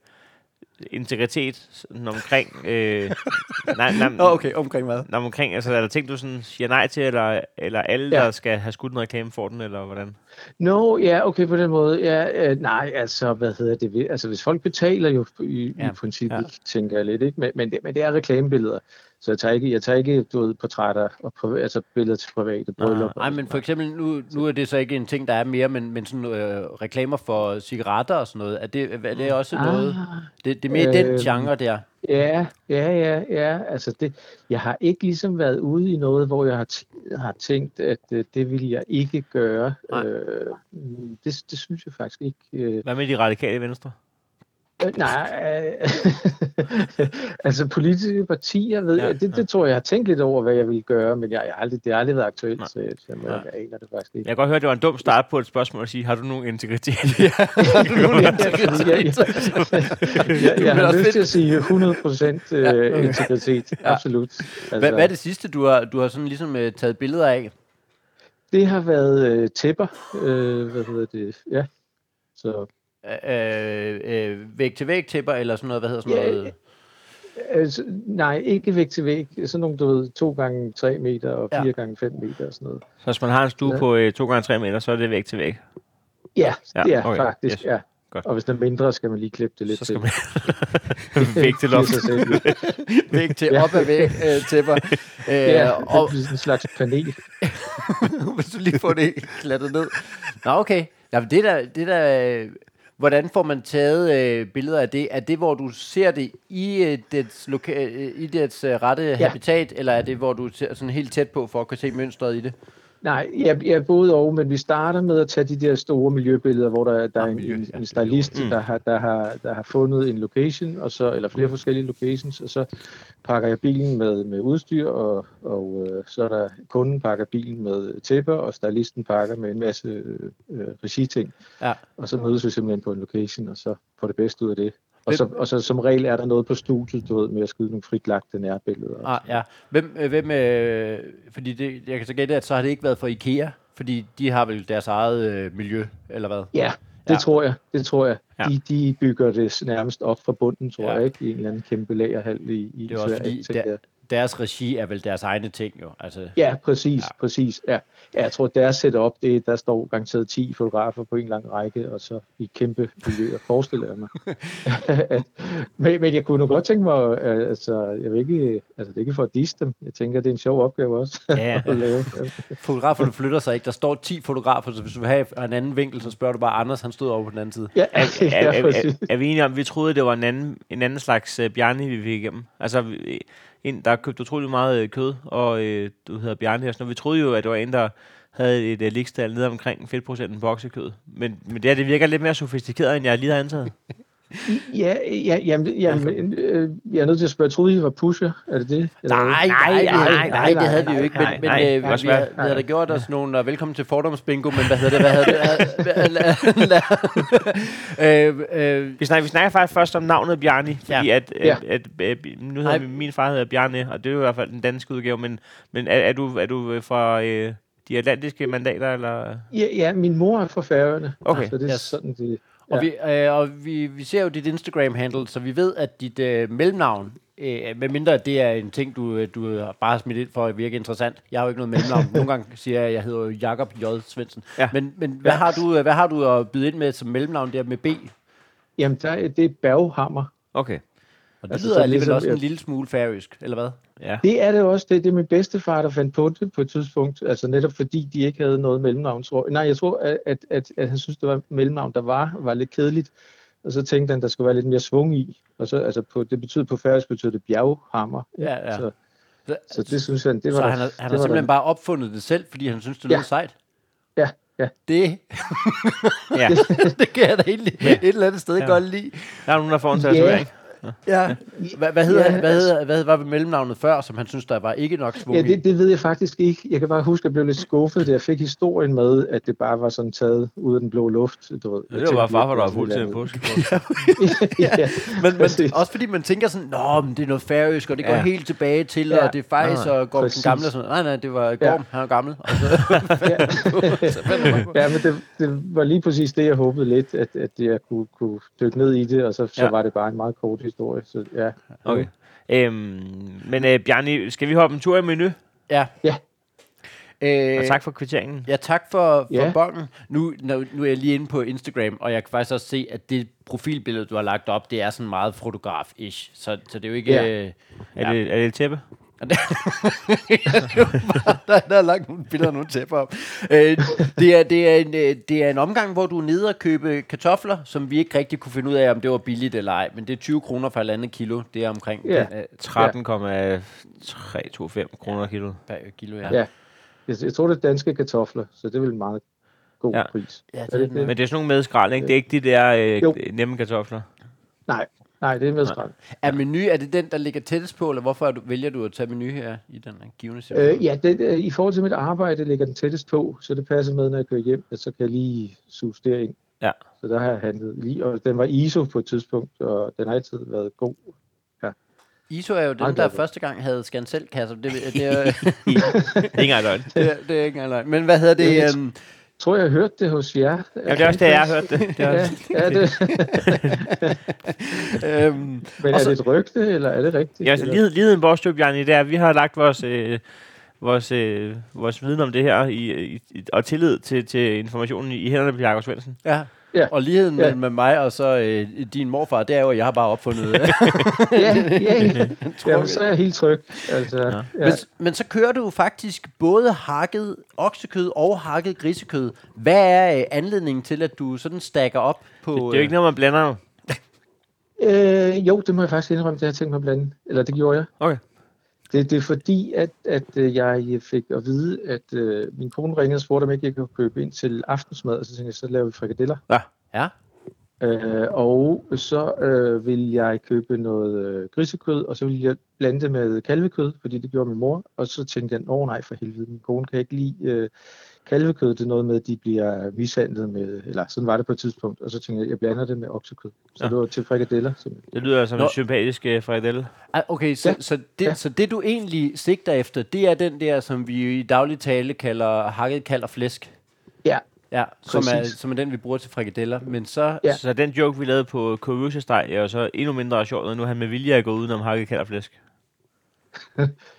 integritet sådan omkring... Øh, nej, nej, Nå, okay, omkring hvad? nej, omkring, altså er der ting, du sådan siger nej til, eller, eller alle, Ja. der skal have skudt en reklame for den, eller hvordan? Nå, ja, okay, på den måde. Ja, øh, nej, altså, hvad hedder det? Altså, hvis folk betaler jo i, Ja, i princippet, ja. tænker jeg lidt, ikke? Men, men, det, men det er reklamebilleder. Så jeg tager ikke, jeg tager ikke du ved, portrætter og priva- altså billeder til private bryllup. Nej, men for eksempel, nu, nu er det så ikke en ting, der er mere, men, men sådan øh, reklamer for cigaretter og sådan noget. Er det, er det også noget? Ah, Det, det er mere den øh, genre der. ja, ja, ja, ja. Altså, det, jeg har ikke ligesom været ude i noget, hvor jeg har, t- har tænkt, at øh, det ville jeg ikke gøre. Nej. Øh, det, det synes jeg faktisk ikke. Øh, Hvad med de radikale venstre? Øh, Nej, øh, altså politiske partier, ved Ja, ja, det, det tror jeg, jeg har tænkt lidt over, hvad jeg ville gøre, men jeg, jeg har aldrig, det har aldrig været aktuelt, så jeg, så jeg, Nej. jeg aner det faktisk ikke. Jeg kan godt høre, at det var en dum start på et spørgsmål at sige, har du nogen integritet? Har du nogen jeg, integritet? jeg, jeg Men har lyst fedt. til at sige 100% øh, integritet, Ja. absolut. Altså, Hvad, hvad er det sidste, du har, du har sådan ligesom øh, taget billeder af? Det har været øh, tæpper, øh, hvad hedder det, ja. Så, Øh, øh, væg-til-væg tæpper, eller sådan noget, hvad hedder sådan Ja, noget? altså, nej, ikke væk til væg, sådan nogle, du ved, 2 gange 3 meter og Ja. 4 gange 5 meter og sådan noget. Så hvis man har en stue Ja. på øh, 2x3 meter, så er det væk til væg. Ja, Ja, det er okay, faktisk, yes. ja. Godt. Og hvis den er mindre, skal man lige klippe det lidt Så skal til. man væk til loft. Væg til Ja. op ad væg øh, tæpper. Øh, Ja, og og sådan en slags panel. hvis du lige får det klatret ned. Nå, okay. Ja, men det der, det der, øh, hvordan får man taget øh, billeder af det? Er det, hvor du ser det i øh, dets, loka- øh, i dets øh, rette ja. habitat, eller er det, hvor du ser sådan helt tæt på, for at kunne se mønstret i det? Nej, jeg, jeg er både og, men vi starter med at tage de der store miljøbilleder, hvor der, der er en, en, ja, en stylist, Mm. der, har, der, har, der har fundet en location, og så, eller flere forskellige locations, og så pakker jeg bilen med, med udstyr, og, og øh, så er der kunden pakker bilen med tæpper, og stylisten pakker med en masse øh, regiting. Ja. Og så mødes vi simpelthen på en location, og så får det bedste ud af det. Og så, og så som regel er der noget på studiet, du ved, med at skyde nogle fritlagte nærbilleder. Ah, ja. Hvem, øh, hvem øh, fordi det, jeg kan så gætte, at så har det ikke været for IKEA, fordi de har vel deres eget øh, miljø, eller hvad? Ja, det Ja. tror jeg. Det tror jeg. Ja. De, de bygger det nærmest op fra bunden, tror Ja. jeg, ikke? I en eller anden kæmpe lagerhal i, i Det er også Sverige, fordi, der-. Deres regi er vel deres egne ting, jo. Altså, Ja, præcis, Ja. præcis. Ja. ja, jeg tror, deres setup, det, der står garanteret 10 fotografer på en lang række, og så i kæmpe miljøer, forestiller jeg mig. men, men jeg kunne nu godt tænke mig, øh, altså, jeg vil ikke, altså, det er ikke for at disse dem. Jeg tænker, det er en sjov opgave også Ja, at lave. fotograferne flytter sig ikke. Der står 10 fotografer, så hvis du vil have en anden vinkel, så spørger du bare Anders, han stod over på den anden side. Ja, er, er, ja, er, præcis. er, er vi enige om, vi troede, det var en anden, en anden slags uh, Bjarni, vi fik igennem? Altså, vi- en, der købte utrolig meget øh, kød, og øh, du hedder Bjarne her, så. Vi troede jo, at det var en, der havde et øh, ligstal nede omkring fedtprocenten på oksekød. Men, men det, her, det virker lidt mere sofistikeret, end jeg lige har antaget. Ja, ja jamen, jamen, øh, jeg er nødt til at spørge, troede, I var pusher. Er det det? Eller? Nej, nej, nej, nej, det havde vi jo ikke. Men, nej, men nej. øh, vi, svært. havde, vi havde da gjort os nogle, og velkommen til fordomsbingo, men hvad hedder det, hvad hedder det? Øh, øh, Vi snakker, vi snakker faktisk først om navnet Bjarni, fordi Ja. at, at, Ja. at, at, nu hedder Nej. min, min far hedder Bjarne, og det er jo i hvert fald den danske udgave, men, men er, er, du, er du fra øh, de atlantiske mandater, eller? Ja, ja, min mor er fra Færøerne. Okay. Så det er Yes. sådan, det... Og, vi, øh, og vi, vi ser jo dit Instagram-handle, så vi ved, at dit øh, mellemnavn, øh, medmindre det er en ting, du, øh, du har bare smidt ind for at virke interessant. Jeg har jo ikke noget mellemnavn. Nogle gange siger jeg, at jeg hedder jo Jakob J. Svendsen. Ja. Men, men hvad, har du, øh, hvad har du at byde ind med som mellemnavn der med B? Jamen, der, er- det er Berghammer. Okay. Og det Altså, lyder alligevel ligesom- også en lille smule færøsk, eller hvad? Ja. Det er det også. Det, det er min bedstefar, der fandt på det på et tidspunkt. Altså netop fordi de ikke havde noget mellemnavn. Tror. Nej, jeg tror, at, at, at, at han synes, det var et mellemnavn, der var, var lidt kedeligt. Og så tænkte han, der skulle være lidt mere svung i. Og så, altså på, det betyder på færøsk betyder det bjerghammer. Ja, ja. Så, Så, så det synes han, det var så der- han har, han har simpelthen der- bare opfundet det selv, fordi han synes, det er Ja. noget sejt. Ja, ja. Det, ja. det kan jeg da egentlig et eller andet sted Ja. godt lide. Der er nogen, der får en Ja. tatovering. Ja. Hvad, hvad, hedder, Ja, han- hvad, altså- hedder, hvad var mellemnavnet før, som han synes, der var ikke nok svung Ja, det, det ved jeg faktisk ikke. Jeg kan bare huske, at jeg blev lidt skuffet, da jeg fik historien med, at det bare var sådan taget ud af den blå luft. Du ved. Det var bare farfar, der var fuld til en påske. ja, Men, men også fordi man tænker sådan, Nå, men det er noget færøsk, og det går Ja. helt tilbage til, Ja. og det er faktisk, og Gorm den gamle og sådan. Nej, nej, det var Gorm, Ja. han er gammel. Og så, ja, men det, det var lige præcis det, jeg håbede lidt, at, at jeg kunne, kunne dykke ned i det, og så, så Ja. var det bare en meget kort historie. Så, ja. Okay. Øhm, men øh, Bjarni, skal vi hoppe en tur i menu? ja. Ja. Øh, Og tak for kvitteringen. Ja, tak for, for Ja. bongen. Nu, nu, nu er jeg lige inde på Instagram, og jeg kan faktisk også se, at det profilbillede, du har lagt op, det er sådan meget fotograf-ish. Så, så det er jo ikke... Ja. Øh, Er, det, er det et tæppe? Der, der er lagt nogle billeder nogle tæpper op. Øh, det, er, det, er en, øh, det er en omgang, hvor du er nede og købe kartofler, som vi ikke rigtig kunne finde ud af, om det var billigt eller ej. Men det er 20 kroner for et andet kilo. Det er omkring Ja. den, øh, 13,325 kroner kilo. per kilo. Ja. Ja. Jeg, jeg tror, det er danske kartofler, så det er vel en meget god Ja. pris. Ja, det Er er det det? Men det er sådan nogle med skrald, ikke? Det er ikke de der Jo. øh, nemme kartofler. Nej, nej, det er med skrald. Er menu, er det den, der ligger tættest på, eller hvorfor du, vælger du at tage menu her i den givende situation? Øh, ja, det, øh, i forhold til mit arbejde ligger den tættest på, så det passer med, når jeg kører hjem, at så kan jeg lige suge derind. Ja. Så der har jeg handlet lige, og den var ISO på et tidspunkt, og den har altid været god. ISO er jo den, der første gang havde skanselkasser. Det, det, det, er, Det er ikke engang løgn. det, er, det er ikke engang løgn. Men hvad hedder det? Jeg tror, jeg har hørt det hos jer. Ja, det er også det, jeg har hørt det. det er Ja, også, er det, øhm, men er så- det et rygte, eller er det rigtigt? ja, altså, lighed, ligheden vores jo, Bjarni, det er, at vi har lagt vores, øh, vores, øh, vores viden om det her i, i, og tillid til, til informationen i, i hænderne på Jakob Svendsen. ja. Ja. Og ligheden Ja. mellem med mig og så øh, din morfar, det er jo, at jeg har bare opfundet det. Ja, ja. Jamen, så er jeg helt tryg. Altså, ja. men, men så kører du faktisk både hakket oksekød og hakket grisekød. Hvad er øh, anledningen til, at du sådan stacker op på... Det, det er jo ikke noget, man blander jo. Øh, jo, det må jeg faktisk indrømme, det har jeg tænkt mig at blande. Eller det gjorde jeg. Okay. Det, det er fordi, at, at øh, jeg fik at vide, at øh, min kone ringede og spurgte, om ikke jeg kunne købe ind til aftensmad, og så tænkte jeg, så laver vi frikadeller. Ja. Øh, og så øh, vil jeg købe noget øh, grisekød, og så vil jeg blande det med kalvekød, fordi det gjorde min mor. Og så tænkte jeg, åh nej for helvede, min kone kan ikke lide øh, kalvekød. Det er noget med, at de bliver mishandlet med, eller sådan var det på et tidspunkt. Og så tænkte jeg, jeg blander det med oksekød. Så Ja. det var til frikadeller. simpelthen. Det lyder som Nå. en sympatisk øh, frikadelle. Ah, Okay, så, ja. Så, det, ja. Så det du egentlig sigter efter, det er den der, som vi i daglig tale kalder hakket kald og flæsk. Ja, Ja, som er, Præcis. som er den, vi bruger til frikadeller. Men så... Ja. Så den joke, vi lavede på Kurvusesteg, er jo så endnu mindre sjovt, og nu er han med vilje at gå udenom hakket kalderflæsk.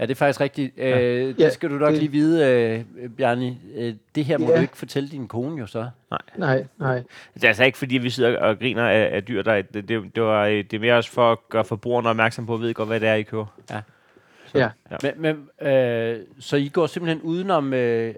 Ja, det er faktisk rigtigt. Ja. Øh, det Ja, skal du nok det- lige vide, øh, Bjarni. Øh, det her må Ja. du ikke fortælle din kone jo så. nej, nej. Det er altså ikke, fordi vi sidder og griner af, af dyr, der, det, det, det, var, øh, det er mere også for at gøre forbrugerne opmærksom på, at ved godt, hvad det er, I køber. Ja. Ja. Men, men, øh, så I går simpelthen udenom... Øh,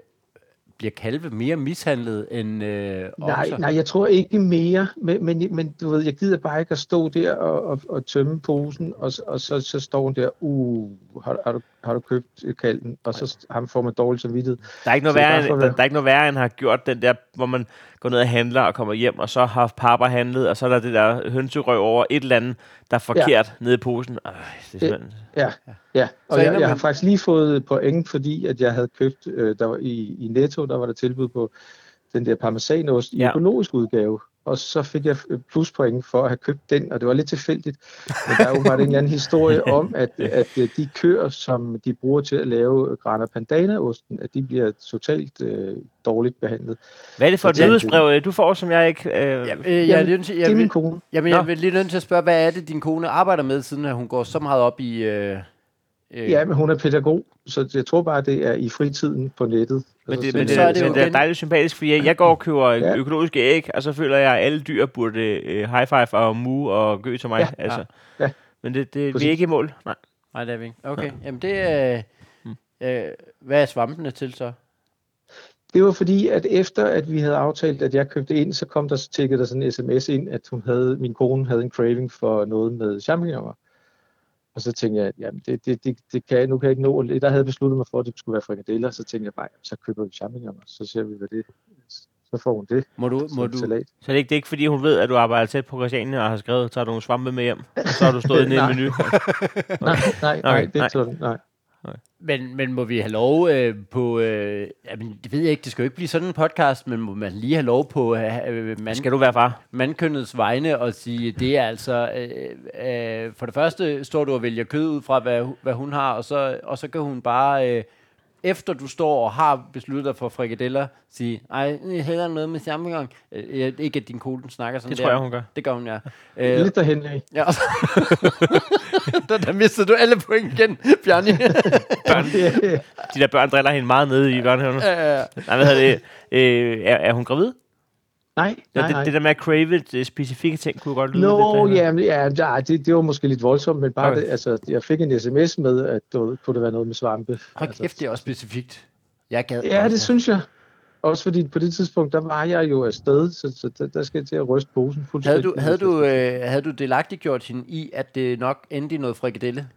bliver kalve mere mishandlet end øh, Nej, nej, jeg tror ikke mere, men, men, men du ved, jeg gider bare ikke at stå der og, og, og tømme posen, og, og så, så står hun der, uh, har, har du har du købt øh, kalden? Og så ham får man dårlig samvittighed. Der er ikke noget, værre, end, der, der er ikke noget værre, end har gjort den der, hvor man går ned og handler og kommer hjem, og så har pappa handlet, og så er der det der hønserøv over et eller andet, der er forkert ja. nede i posen. Øj, det er simpelthen... Ja, ja. og Så jeg, jeg har faktisk lige fået point, fordi at jeg havde købt, øh, der var i, i Netto, der var der tilbud på den der parmesanost i Ja. ja. økologisk udgave, og så fik jeg øh, pluspoint for at have købt den, og det var lidt tilfældigt. Men der er jo bare en eller anden historie om, at, at øh, de køer, som de bruger til at lave Grana Pandana-osten, at de bliver totalt øh, dårligt behandlet. Hvad er det for et nyhedsbrev, øh, du får, som jeg ikke... Øh, Ja, øh, jeg, Jamen, til- Det jeg, er min vil, kone. jamen, jeg vil lige nødt til at spørge, hvad er det, din kone arbejder med, siden at hun går så meget op i... Øh, øh, Ja, men hun er pædagog, så jeg tror bare, det er i fritiden på nettet. Men Altså, det, så men det, så er det, men det er dejligt sympatisk, fordi jeg, jeg går og køber Ja. økologiske æg, og så føler jeg, at alle dyr burde øh, high five og mu og gø til mig. Ja. altså. Ja. Men det, det, vi Præcis. er ikke i mål. Nej. Nej, det er vi ikke. Okay, jamen det er... Øh, hvad er svampene til så? Det var fordi, at efter at vi havde aftalt, at jeg købte ind, så kom der så tækket der sådan en sms ind, at hun havde, min kone havde en craving for noget med champignoner. Og så tænkte jeg, jamen det, det, det, det kan jeg, nu kan jeg ikke nå. Der havde jeg besluttet mig for, at det skulle være frikadeller, så tænkte jeg bare, jamen, så køber vi champignoner, så ser vi, hvad det Så får hun det. Må du, må du, salat. Så det er, ikke, det er ikke fordi, hun ved, at du arbejder tæt på Christiania og har skrevet, tager du nogle svampe med hjem, og så har du stået inde i en Nej. menu. Nej, nej, nej, Okay, det nej. sådan, nej. Men, men må vi have lov øh, på... Øh, jamen, det ved jeg ikke, det skal jo ikke blive sådan en podcast, men må man lige have lov på øh, øh, man, Skal du være far? mandkønnets vegne og sige, det er altså... Øh, øh, for det første står du og vælger kød ud fra, hvad, hvad hun har, og så, og så kan hun bare... Øh, efter du står og har besluttet dig for frikadeller, sige, ej, jeg hellere noget med champignon. Øh, ikke at din kone snakker sådan Det der. tror jeg, hun gør. Det gør hun, ja. Øh, Lidt derhen af. Ja, der, der mistede du alle point igen, Bjarni. De der børn driller hende meget nede i børnehaven. Øh, Nej, hvad hedder det? Øh, er, er hun gravid? Nej, nej, det, nej. det der med at crave et, øh, specifikke ting, kunne godt lyde Nå, lidt... øh, ja, ja, ja det, det var måske lidt voldsomt, men bare Okay. det, altså, jeg fik en sms med, at det kunne det være noget med svampe. hold altså, kæft, det er også specifikt. Jeg gad Ja, det synes jeg. Også fordi på det tidspunkt, der var jeg jo afsted, så, så der, der skal jeg til at ryste posen Havde fuldstændig. du, havde du, øh, havde du delagtigt gjort hende i, at det nok endte i noget frikadelle?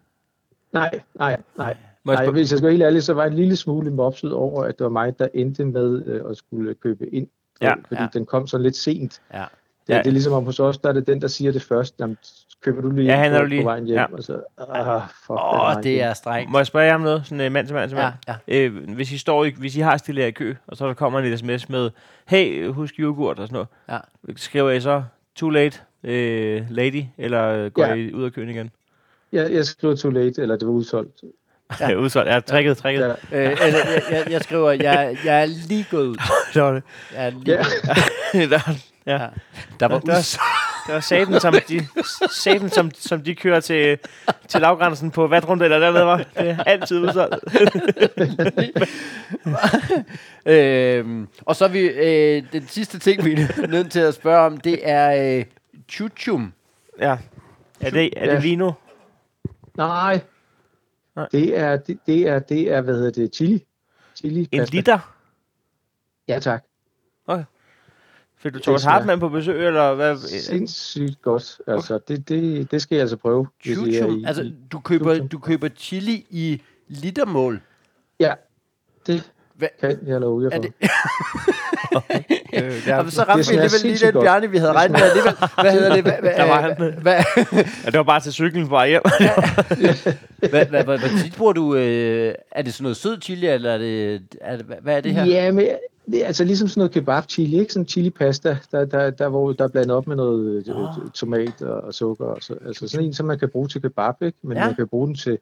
Nej, nej, nej. Nej, hvis jeg skal være helt ærlig, så var jeg en lille smule mopset over, at det var mig, der endte med øh, at skulle købe ind. Ja. fordi Ja. den kom så lidt sent. Ja. Det, Ja. det er ligesom om hos os, der er det den, der siger det først. Jamen, køber du lige Ja, er på, jo lige- på vejen hjem? ja. Og så, ah, fuck, Åh, oh, det er strengt. Må jeg spørge jer om noget? Sådan uh, mand til mand til Ja, mand. ja. Øh, hvis I står i, hvis I har stillet i kø, og så der kommer en sms med, hey, husk yoghurt og sådan noget. Ja. Skriver I så, too late, øh, lady, eller går Ja. I ud af køen igen? Jeg, jeg skrev too late, eller det var udsolgt. Ja. Ja, udsolgt. Ja, trækket, trækket. Ja, Øh, eller, jeg, jeg, jeg skriver, jeg, jeg er lige gået ud. det var det. Jeg er lige ja. der, ja. Ja. Der var us. det var saten, som de, saten, som, som de kører til, til lavgrænsen på vatrunde eller dernede, var. Det er altid udsolgt. øhm, og så er vi, øh, den sidste ting, vi er nødt til at spørge om, det er øh, chuchum. Ja. Er det, er Ja. det vino? Nej. Nej. Det er, det, det er, det er, hvad hedder det, chili. Chili En liter? Ja, tak. Fik du Thomas Hartmann på besøg, eller hvad? Sindssygt godt. Altså, det, det, det skal jeg altså prøve. Chuchum. i- Altså, du køber, Chuchum. du køber chili i litermål. Ja, det Hvad- kan jeg love jer Er for. det, Øh, ja. Så ramte vi alligevel lige den godt. Bjarne, vi havde regnet med alligevel. Hvad hedder det? Hvad, hvad, Der var han. Hvad, hvad, ja, det var bare til cyklen på vej hjem. hvad, hvad, hvad, hvad tit bruger du? Øh, er det sådan noget sød chili, eller er det, er det hvad, er det her? Ja, men det er altså ligesom sådan noget kebab chili, ikke? Sådan chili pasta, der, der, der, hvor der er blandet op med noget oh. tomat og, og sukker. Og så, altså sådan en, som man kan bruge til kebab, ikke? Men Ja. man kan bruge den til,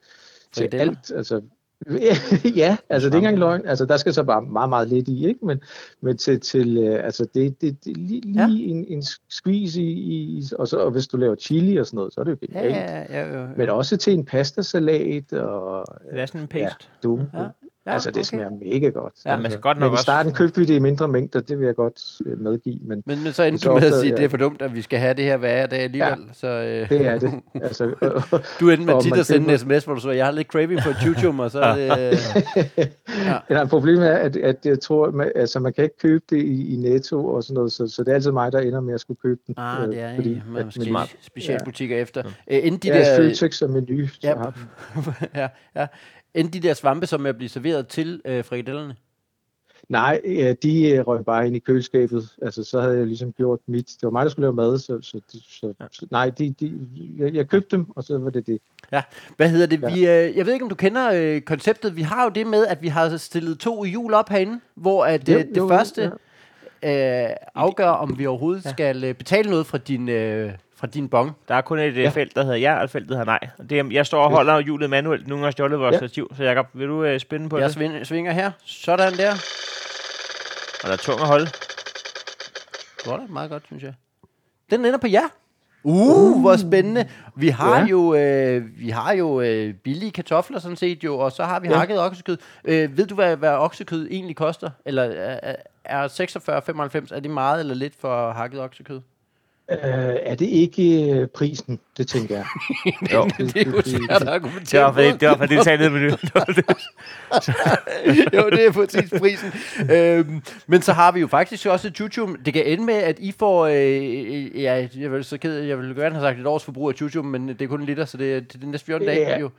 til alt. Altså, ja, altså det er ikke engang løgn. Altså der skal så bare meget, meget lidt i, ikke? Men, men til, til øh, altså det, det, det lige, Ja. lige en, en squeeze i, i og, så, og hvis du laver chili og sådan noget, så er det jo Ja, genialt. ja, ja, ja. Men også til en pastasalat og Det er sådan en ja, paste. du. Ja, Ja. ja, altså det okay. smager mega godt. Ja, men altså, godt nok men i også- starten købte vi det i mindre mængder, det vil jeg godt øh, medgive, men Men, men så endte du med at sige, at det er for dumt, at vi skal have det her hver dag alligevel. Ja. Så, øh, det er det. Altså, Du endte med tit at sende en sms, hvor du så, jeg har lidt craving på chuchum, og så er det... ja, problemet er, at, at jeg tror, man, altså, man kan ikke købe det i, i Netto og sådan noget, så, så det er altid mig, der ender med at skulle købe den. Ah, det er øh, fordi, at man min- måske specialbutikker efter. Øh, inden de Ja, der... Føtex og Meny. Ja. Ja. ja, ja. Endte de der svampe som at blive serveret til øh, frikadellerne? Nej, øh, de øh, røg bare ind i køleskabet. Altså, så havde jeg ligesom gjort mit. Det var mig, der skulle lave mad, så, så, de, så, Ja. så nej, de, de, jeg, jeg købte dem, og så var det det. Hvad hedder det? Ja. Vi, øh, jeg ved ikke, om du kender øh, konceptet. Vi har jo det med, at vi har stillet to hjul op herinde, hvor at, øh, Jo, det jo, første ja. øh, afgør, om vi overhovedet ja. Ja. skal øh, betale noget fra din, øh, fra din bong. Der er kun et Ja. ja. felt, der hedder ja, og et felt, der hedder nej. Det er, jeg står og holder hjulet manuelt. Nogle har stjålet vores Ja. stativ. Så Jacob, vil du øh, spænde på Jeg det? svinger, svinger her. Sådan der. Og der er tung at holde. Da meget godt, synes jeg. Den ender på ja. Uh, hvor spændende. Vi har Ja. jo, øh, vi har jo øh, billige kartofler sådan set jo, og så har vi ja. Hakket oksekød. Øh, ved du, hvad, hvad oksekød egentlig koster? Eller er, er 46,95, er det meget eller lidt for hakket oksekød? Øh, er det ikke øh, prisen? Det tænker jeg. Jo. det er jo svært at Det var, fordi, det var, fordi det talte ned med jo, det er præcis prisen. øhm, men så har vi jo faktisk også et chuchum. Det kan ende med, at I får... Øh, ja, jeg vil så ked, jeg vil gerne have sagt et års forbrug af chuchum, men det er kun en liter, så det er, det er den næste 14 dage Ja. jo.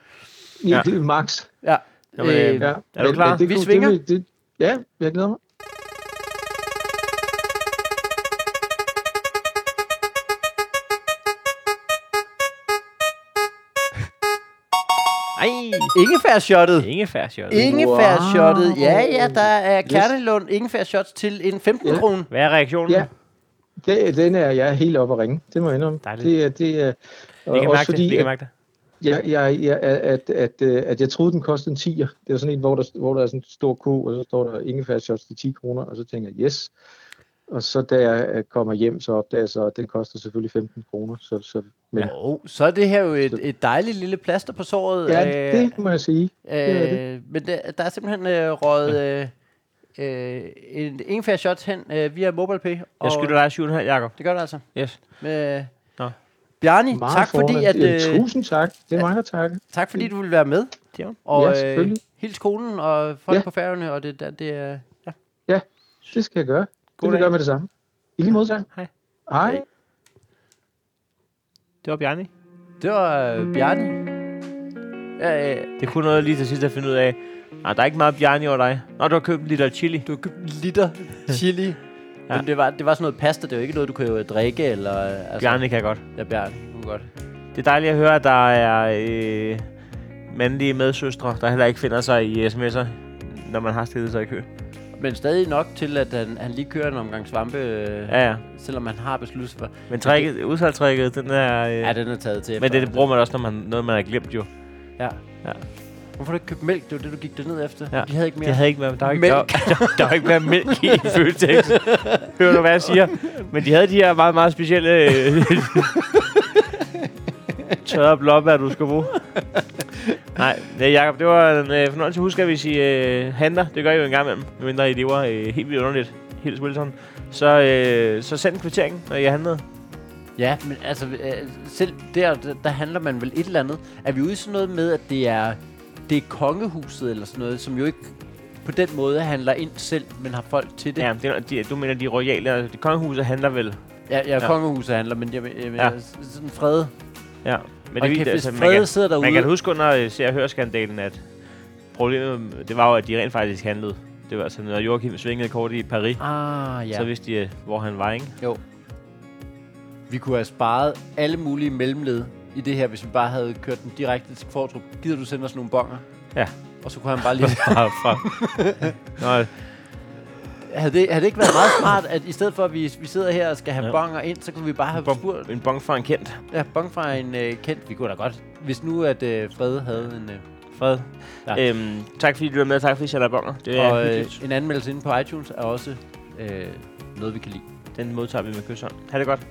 Ja. Ja. Det er max. Ja. Jamen, øh, øh, Ja. Er du klar? det, Vi kunne- svinger. Det, det, ja, jeg glæder mig. Ingefær-shottet. ingefærshjort. Ingefær-shottet. Ja, ja, der er. Kernelund ingefær-shots til en 15 Ja. kroner. Hvad er reaktionen? Ja. Det, den er jeg er helt oppe at ringe. Det må jeg indrømme. Det er, det er, Vi kan også mærke det. Vi fordi, kan at, mærke det. jeg, jeg, jeg, at, at, at, at jeg troede, den kostede en 10'er. Det var sådan en, hvor der, hvor der er sådan en stor ko, og så står der ingefær shots til 10 kroner, og så tænker jeg, yes. Og så da jeg øh, kommer hjem, så opdager jeg så, at den koster selvfølgelig 15 kroner. Så, så, men, Ja. Oh, så er det her jo et, et dejligt lille plaster på såret. ja, øh, det må jeg sige. Øh, men der, der er simpelthen øh, røget øh, øh, en ingefær shot hen øh, via MobilePay. Jeg skylder dig 7,5, Jacob. Det gør det altså. Yes. Med, Nå. Bjarni, Meget tak fordi, at, øh, Ja, Tusind tak. Det er mig, der takker. tak fordi du ville være med. Ja. Og Ja, øh, selvfølgelig. hils konen og folk Ja. på færgerne, og det, det, det er... Ja. Det skal jeg gøre. God det vil gøre med det samme. I lige måde, tak. Hej. Hej. Det var Bjarni. Det var øh, Bjarni. Ja, øh, Det kunne noget lige til sidst at finde ud af. Nej, der er ikke meget Bjarni over dig. Nå, du har købt en liter chili. du har købt en liter chili. ja. Ja. Men det var, det var sådan noget pasta, det var ikke noget, du kunne jo drikke, eller... Altså, Bjarni kan godt. Ja, Bjarni. Du kan godt. Det er dejligt at høre, at der er øh, mandlige medsøstre, der heller ikke finder sig i sms'er, når man har stillet sig i kø. Men stadig nok til, at han, han lige kører en omgang svampe, øh, Ja, ja. selvom han har besluttet sig for... Men tricket, udsalgstrækket, den er... Øh, Ja, den er taget til. men det, det bruger man også, når man noget, man har glemt jo. Ja. Ja. Hvorfor har du ikke købt mælk? Det var det, du gik derned efter. Ja. De havde ikke mere. Det havde ikke været, der var ikke, Mælk. der, der, der, var ikke været mælk i Føtex. Hører du, hvad jeg siger? Men de havde de her meget, meget specielle øh, tørre blåbær, du skal bruge. Nej, ja, Jacob, det var en øh, fornøjelse. Husk, at hvis I øh, handler, det gør I jo en gang imellem, medmindre I lever øh, helt vildt underligt, helt Wilson, så, øh, så send en kvittering, når I har handlet. Ja, men altså, øh, selv der, der, handler man vel et eller andet. Er vi ude i sådan noget med, at det er, det er kongehuset eller sådan noget, som jo ikke på den måde handler ind selv, men har folk til det? Ja, det, er- de, du mener, de royale, altså, de kongehuset handler vel. ja, ja, Ja. kongehuset handler, men jeg, jeg, jeg, ja. sådan fred. Ja, Men det, er altså, man, kan, sidder derude... man kan huske under øh, Se og Hør-skandalen, at problemet, det var jo, at de rent faktisk handlede. Det var altså, når Joachim svingede kort i Paris, Ah, ja. så vidste de, øh, hvor han var, ikke? Jo. Vi kunne have sparet alle mulige mellemled i det her, hvis vi bare havde kørt den direkte til Kvartrup. Gider du sende os nogle bonger? Ja. Og så kunne han bare lige... Fra, fra. Nå, havde, det, havde det ikke været meget smart, at i stedet for, at vi, vi sidder her og skal have Ja. bonger ind, så kunne vi bare have bong, spurgt... en bong fra en kendt. Ja, bong fra en øh, kendt. Vi kunne da godt... Hvis nu, at øh, Frede havde en... Øh, Fred. Ja. Øhm, tak fordi du var med, tak fordi I sætter bonger. Det er og øh, hyggeligt. en anmeldelse inde på iTunes er også øh, noget, vi kan lide. Den modtager vi med kysshånd. Ha' det godt.